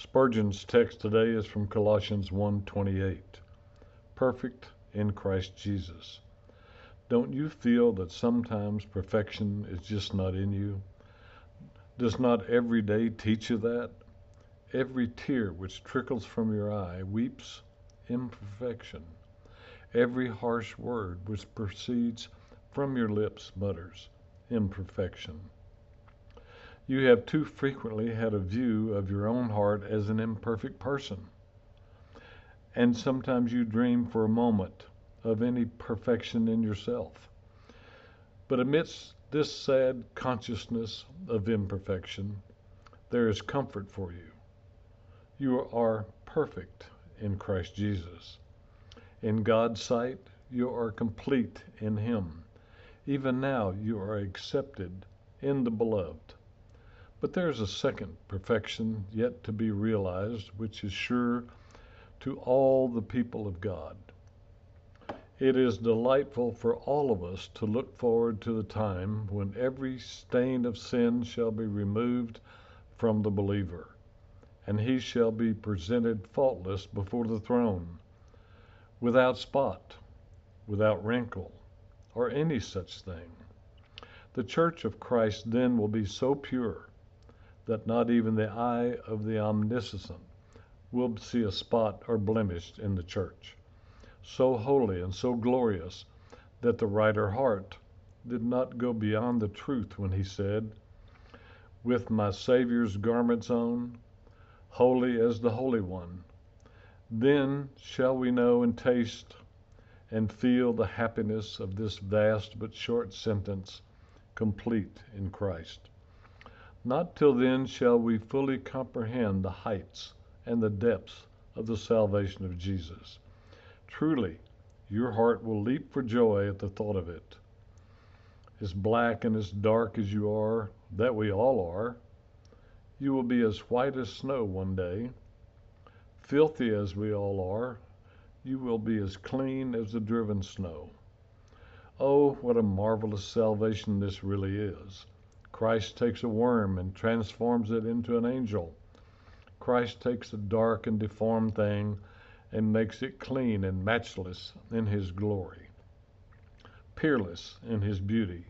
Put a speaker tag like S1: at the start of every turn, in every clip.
S1: Spurgeon's text today is from Colossians 1:28. Perfect in Christ Jesus. Don't you feel that sometimes perfection is just not in you? Does not every day teach you that? Every tear which trickles from your eye weeps imperfection. Every harsh word which proceeds from your lips mutters imperfection. You have too frequently had a view of your own heart as an imperfect person. And sometimes you dream for a moment of any perfection in yourself. But amidst this sad consciousness of imperfection, there is comfort for you. You are perfect in Christ Jesus. In God's sight, you are complete in Him. Even now, you are accepted in the Beloved. But there is a second perfection yet to be realized, which is sure to all the people of God. It is delightful for all of us to look forward to the time when every stain of sin shall be removed from the believer, and he shall be presented faultless before the throne, without spot, without wrinkle, or any such thing. The church of Christ then will be so pure that not even the eye of the omniscient will see a spot or blemish in the church. So holy and so glorious that the writer Hart did not go beyond the truth when he said, With my Savior's garments on, holy as the Holy One, then shall we know and taste and feel the happiness of this vast but short sentence, complete in Christ. Not till then shall we fully comprehend the heights and the depths of the salvation of Jesus. Truly, your heart will leap for joy at the thought of it. As black and as dark as you are, that we all are, you will be as white as snow one day. Filthy as we all are, you will be as clean as the driven snow. Oh, what a marvelous salvation this really is! Christ takes a worm and transforms it into an angel. Christ takes a dark and deformed thing and makes it clean and matchless in his glory, peerless in his beauty,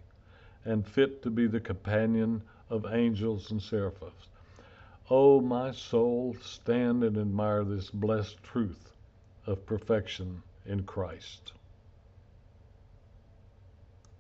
S1: and fit to be the companion of angels and seraphims. Oh, my soul, stand and admire this blessed truth of perfection in Christ.